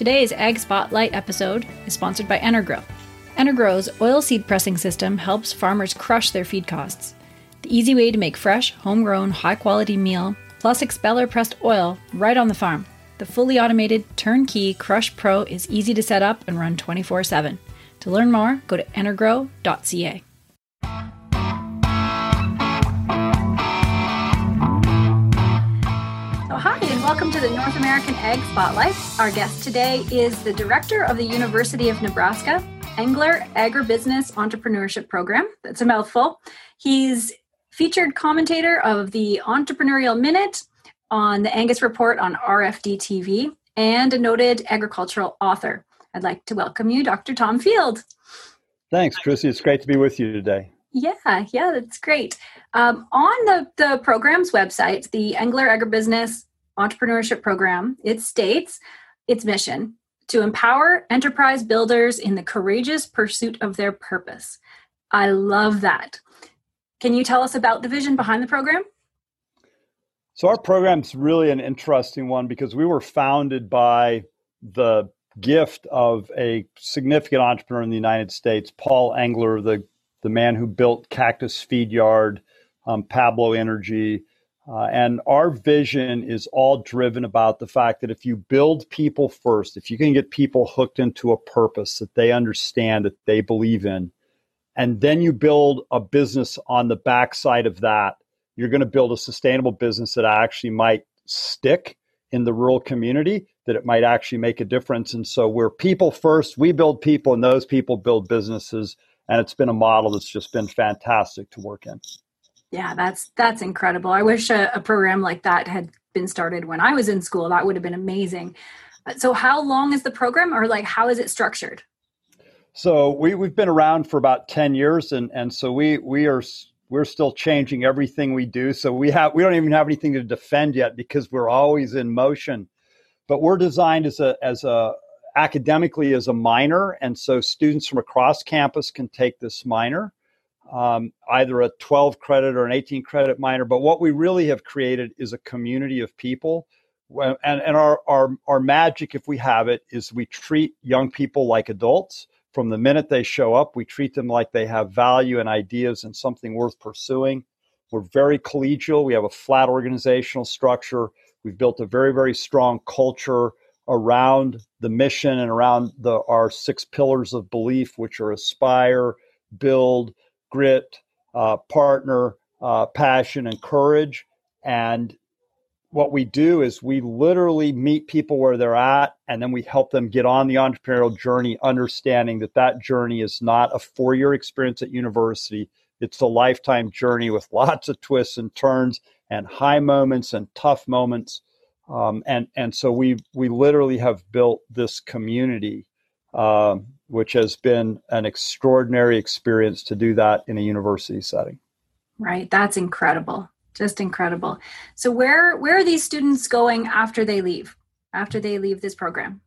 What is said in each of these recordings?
Today's Ag Spotlight episode is sponsored by Energrow. Energrow's oilseed pressing system helps farmers crush their feed costs. The easy way to make fresh, homegrown, high quality meal plus expeller pressed oil right on the farm. The fully automated turnkey Crush Pro is easy to set up and run 24 7. To learn more, go to energrow.ca. hi, and welcome to the North American Ag Spotlight. Our guest today is the director of the University of Nebraska Engler Agribusiness Entrepreneurship Program. That's a mouthful. He's featured commentator of the Entrepreneurial Minute on the Angus Report on RFD TV and a noted agricultural author. I'd like to welcome you, Dr. Tom Field. Thanks, Chrissy. It's great to be with you today. Yeah, yeah, that's great. Um, on the, the program's website, the Engler Agribusiness Entrepreneurship Program, it states its mission to empower enterprise builders in the courageous pursuit of their purpose. I love that. Can you tell us about the vision behind the program? So, our program's really an interesting one because we were founded by the gift of a significant entrepreneur in the United States, Paul Engler, the, the man who built Cactus Feed Yard, um, Pablo Energy, uh, and our vision is all driven about the fact that if you build people first, if you can get people hooked into a purpose that they understand, that they believe in, and then you build a business on the backside of that, you're going to build a sustainable business that actually might stick in the rural community, that it might actually make a difference. And so we're people first, we build people, and those people build businesses. And it's been a model that's just been fantastic to work in. Yeah, that's that's incredible. I wish a, a, program like that had been started when I was in school. That would have been amazing. Uh, so, how long is the program, or like how is it structured? So we we've been around for about ten years, and and so we we are we're still changing everything we do. So we have we don't even have anything to defend yet because we're always in motion. But we're designed as a as a academically as a minor, and so students from across campus can take this minor um, either a 12 credit or an 18 credit minor. But what we really have created is a community of people. And, and our, our, our magic, if we have it, is we treat young people like adults. From the minute they show up, we treat them like they have value and ideas and something worth pursuing. We're very collegial. We have a flat organizational structure. We've built a very, very strong culture around the mission and around the, our six pillars of belief, which are aspire, build, grit, uh, partner, uh, passion, and courage. And what we do is we literally meet people where they're at and then we help them get on the entrepreneurial journey understanding that that journey is not a four-year experience at university it's a lifetime journey with lots of twists and turns and high moments and tough moments um, and and so we we literally have built this community um, which has been an extraordinary experience to do that in a university setting. Right, that's incredible. Just incredible. So where where are these students going after they leave? After they leave this program?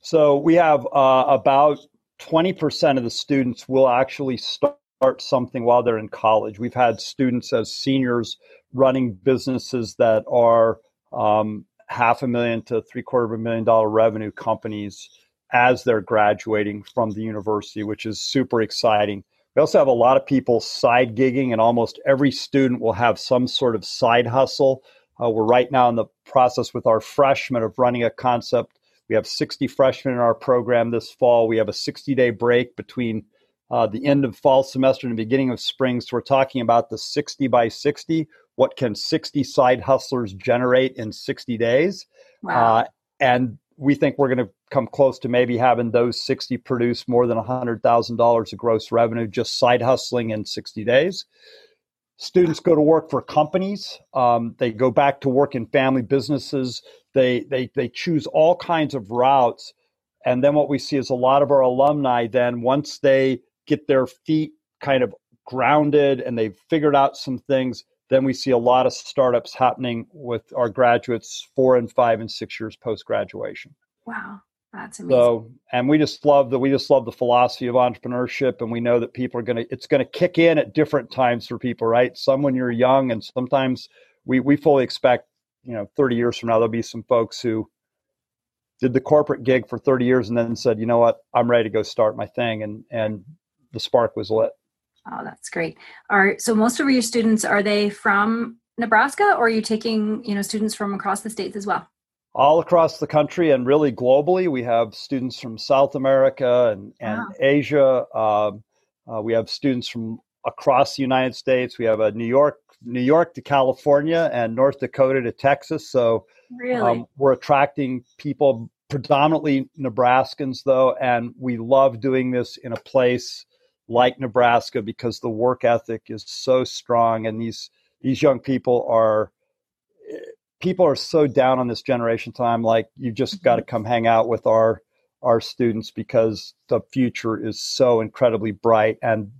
So we have uh, about 20% of the students will actually start something while they're in college. We've had students as seniors running businesses that are um, half a million to three quarter of a million dollar revenue companies as they're graduating from the university, which is super exciting. We also have a lot of people side gigging, and almost every student will have some sort of side hustle. Uh, we're right now in the process with our freshmen of running a concept. We have 60 freshmen in our program this fall. We have a 60 day break between uh, the end of fall semester and the beginning of spring. So we're talking about the 60 by 60. What can 60 side hustlers generate in 60 days? Wow. Uh, and we think we're going to come close to maybe having those 60 produce more than $100,000 of gross revenue just side hustling in 60 days. Students go to work for companies. Um, they go back to work in family businesses. They, they, they choose all kinds of routes. And then what we see is a lot of our alumni then, once they get their feet kind of grounded and they've figured out some things, then we see a lot of startups happening with our graduates four and five and six years post graduation. Wow. That's amazing. So, and we just love that. We just love the philosophy of entrepreneurship, and we know that people are going to. It's going to kick in at different times for people, right? Some when you're young, and sometimes we we fully expect, you know, 30 years from now there'll be some folks who did the corporate gig for 30 years and then said, you know what, I'm ready to go start my thing. And, and the spark was lit. Oh, that's great. Are so most of your students are they from Nebraska or are you taking, you know, students from across the states as well? All across the country and really globally. We have students from South America and, and wow. Asia. Um, uh, we have students from across the United States. We have a New York, New York to California, and North Dakota to Texas. So really? um, we're attracting people, predominantly Nebraskans, though, and we love doing this in a place like Nebraska because the work ethic is so strong, and these these young people are people are so down on this generation time. Like you just mm-hmm. got to come hang out with our our students because the future is so incredibly bright and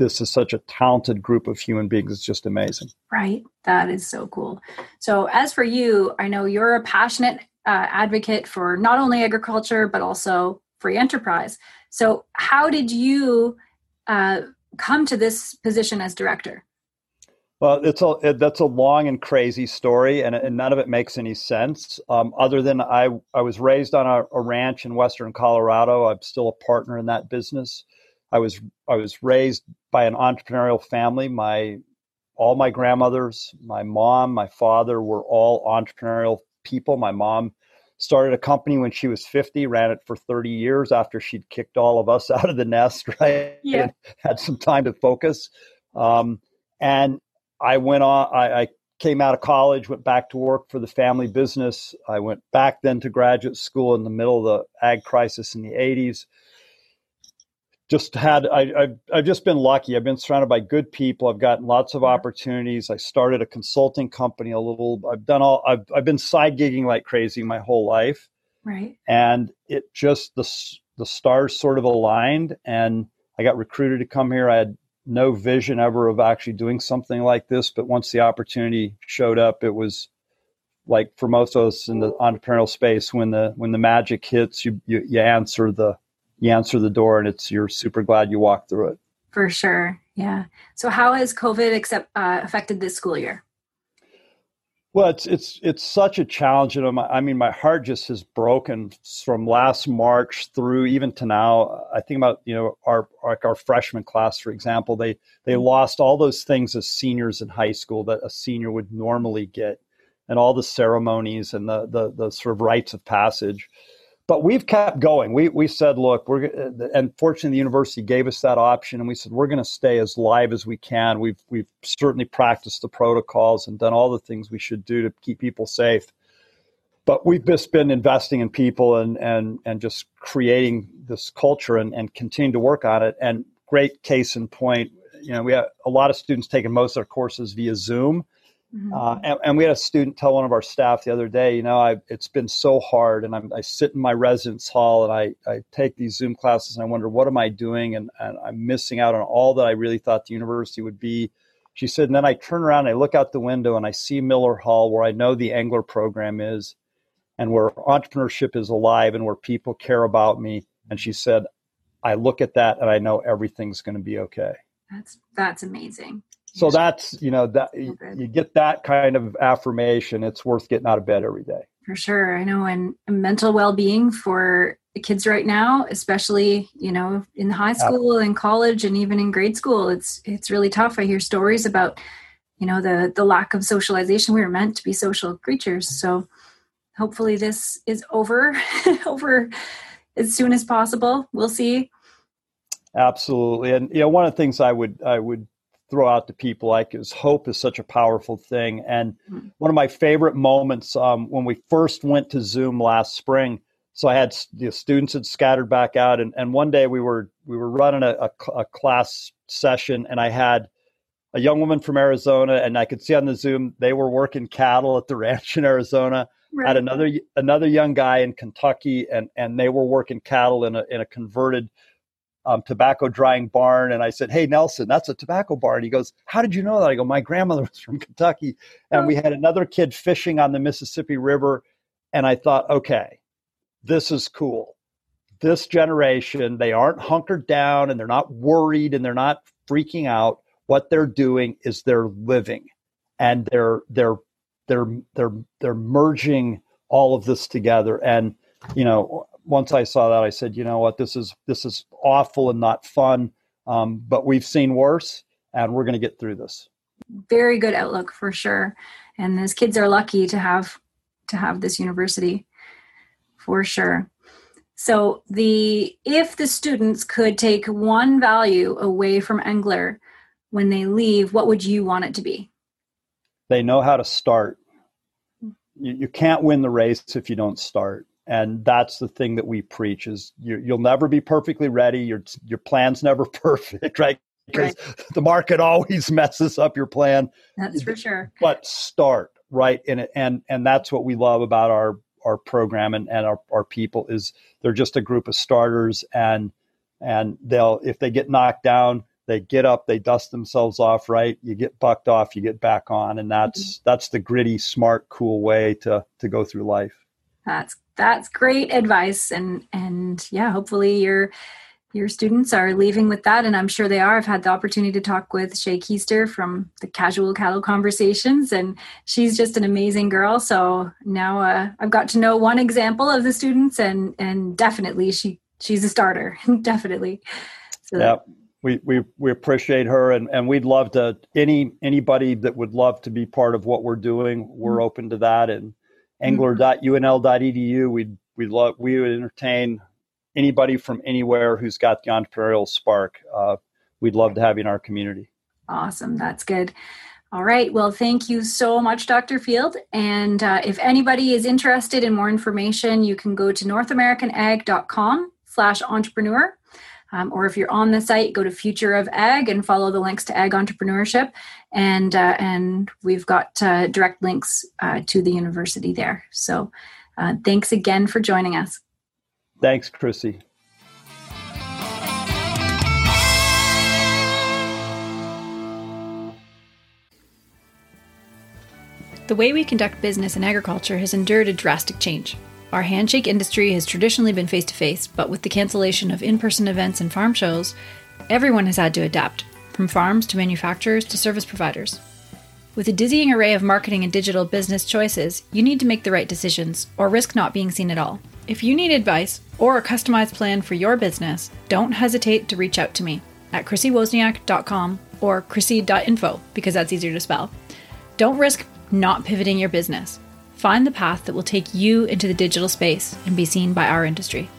this is such a talented group of human beings. It's just amazing. Right. That is so cool. So, as for you, I know you're a passionate uh, advocate for not only agriculture, but also free enterprise. So, how did you uh, come to this position as director? Well, it's a it, that's a long and crazy story, and, and none of it makes any sense. Um, other than I I was raised on a, a ranch in western Colorado. I'm still a partner in that business. I was I was raised by an entrepreneurial family. My all my grandmothers, my mom, my father were all entrepreneurial people. My mom started a company when she was 50, ran it for 30 years after she'd kicked all of us out of the nest, right? Yeah. And had some time to focus. Um, and I went on, I, I came out of college, went back to work for the family business. I went back then to graduate school in the middle of the ag crisis in the 80s just had I, I've, I've just been lucky. I've been surrounded by good people. I've gotten lots of mm-hmm. opportunities. I started a consulting company a little. I've done all. I've I've been side gigging like crazy my whole life. Right. And it just the the stars sort of aligned, and I got recruited to come here. I had no vision ever of actually doing something like this, but once the opportunity showed up, it was like for most of us in the entrepreneurial space when the when the magic hits, you you, you answer the you answer the door and it's you're super glad you walked through it. For sure. Yeah. So how has covid accept, uh, affected this school year? Well it's it's it's such a challenge and i mean my heart just has broken from last march through even to now. I think about you know our like our freshman class for example they they mm-hmm. lost all those things as seniors in high school that a senior would normally get and all the ceremonies and the the, the sort of rites of passage but we've kept going. We we said, look, we're uh, and fortunately the university gave us that option, and we said we're going to stay as live as we can. We've we've certainly practiced the protocols and done all the things we should do to keep people safe. But we've just been investing in people and and and just creating this culture and and continue to work on it. And great case in point, you know, we have a lot of students taking most of their courses via Zoom Mm-hmm. Uh, and, and, we had a student tell one of our staff the other day, you know, I, it's been so hard, and I'm, i sit in my residence hall and I, I take these Zoom classes, and I wonder what am I doing, and, and I'm missing out on all that I really thought the university would be. She said, and then I turn around, and I look out the window, and I see Miller Hall, where I know the Engler program is, and where entrepreneurship is alive, and where people care about me. And she said, I look at that, and I know everything's going to be okay. That's that's amazing so that's you know that you get that kind of affirmation. It's worth getting out of bed every day. For sure. I know and mental well-being for kids right now especially you know in high school and college and even in grade school it's it's really tough. I hear stories about you know the the lack of socialization. We were meant to be social creatures. So hopefully this is over over as soon as possible. We'll see. Absolutely. And you know one of the things i would i would throw out to people like is hope is such a powerful thing. And mm-hmm. one of my favorite moments um, when we first went to Zoom last spring. So I had the students had scattered back out, and, and one day we were we were running a, a, a class session, and I had a young woman from Arizona, and I could see on the Zoom they were working cattle at the ranch in Arizona. Right. Had another another young guy in Kentucky, and and they were working cattle in a in a converted um, tobacco drying barn. And I said, Hey, Nelson, that's a tobacco barn. He goes, How did you know that? I go, My grandmother was from Kentucky. And we had another kid fishing on the Mississippi River. And I thought, okay, this is cool. This generation, they aren't hunkered down and they're not worried and they're not freaking out. What they're doing is they're living and they're they're they're they're they're merging all of this together. And you know, once I saw that, I said, you know what, this is this is awful and not fun. Um, but we've seen worse, and we're going to get through this. Very good outlook for sure. And those kids are lucky to have to have this university for sure. So the if the students could take one value away from Engler when they leave, what would you want it to be? They know how to start. You, you can't win the race if you don't start and that's the thing that we preach is you, will never be perfectly ready. Your your plan's never perfect right? Because right. the market always messes up your plan. That's for sure. But start right? And and and that's what we love about our our program and, and our, our people is they're just a group of starters and and they'll if they get knocked down they get up they dust themselves off right? You get bucked off you get back on. And that's mm-hmm. that's the gritty smart cool way to to go through life. That's that's great advice and and yeah hopefully your your students are leaving with that and i'm sure they are. I've had the opportunity to talk with shay keister from the casual cattle conversations and she's just an amazing girl. So now uh, i've got to know one example of the students and and definitely she she's a starter definitely. So yeah we, we we appreciate her and, and we'd love to any anybody that would love to be part of what we're doing we're mm-hmm. open to that and engler.unl.edu. We'd we love we would entertain anybody from anywhere who's got the entrepreneurial spark. Uh, we'd love to have you in our community. Awesome, that's good. All right. Well, thank you so much, Dr. Field. And uh, if anybody is interested in more information, you can go to northamericanag.com slash entrepreneur um, or if you're on the site, go to Future of Ag and follow the links to ag entrepreneurship. And, uh, and we've got uh, direct links uh, to the university there. So uh, thanks again for joining us. Thanks, Chrissy. The way we conduct business in agriculture has endured a drastic change. Our handshake industry has traditionally been face to face, but with the cancellation of in person events and farm shows, everyone has had to adapt, from farms to manufacturers to service providers. With a dizzying array of marketing and digital business choices, you need to make the right decisions or risk not being seen at all. If you need advice or a customized plan for your business, don't hesitate to reach out to me at chrissywozniak.com or chrissy.info because that's easier to spell. Don't risk not pivoting your business. Find the path that will take you into the digital space and be seen by our industry.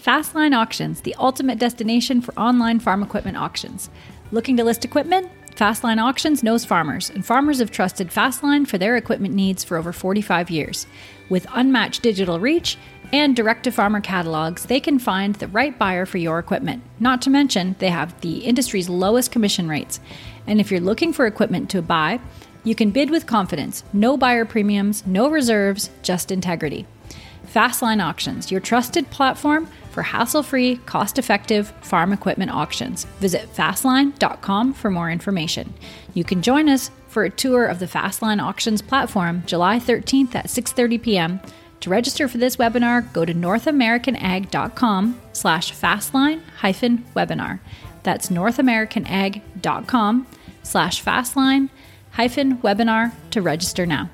Fastline Auctions, the ultimate destination for online farm equipment auctions. Looking to list equipment? Fastline Auctions knows farmers, and farmers have trusted Fastline for their equipment needs for over 45 years. With unmatched digital reach and direct to farmer catalogs, they can find the right buyer for your equipment. Not to mention, they have the industry's lowest commission rates. And if you're looking for equipment to buy, you can bid with confidence. No buyer premiums, no reserves, just integrity. Fastline Auctions, your trusted platform for hassle free, cost effective farm equipment auctions. Visit fastline.com for more information. You can join us for a tour of the Fastline Auctions platform July 13th at 6:30 p.m. To register for this webinar, go to northamericanag.com slash fastline hyphen webinar. That's northamericanag.com slash fastline hyphen webinar to register now.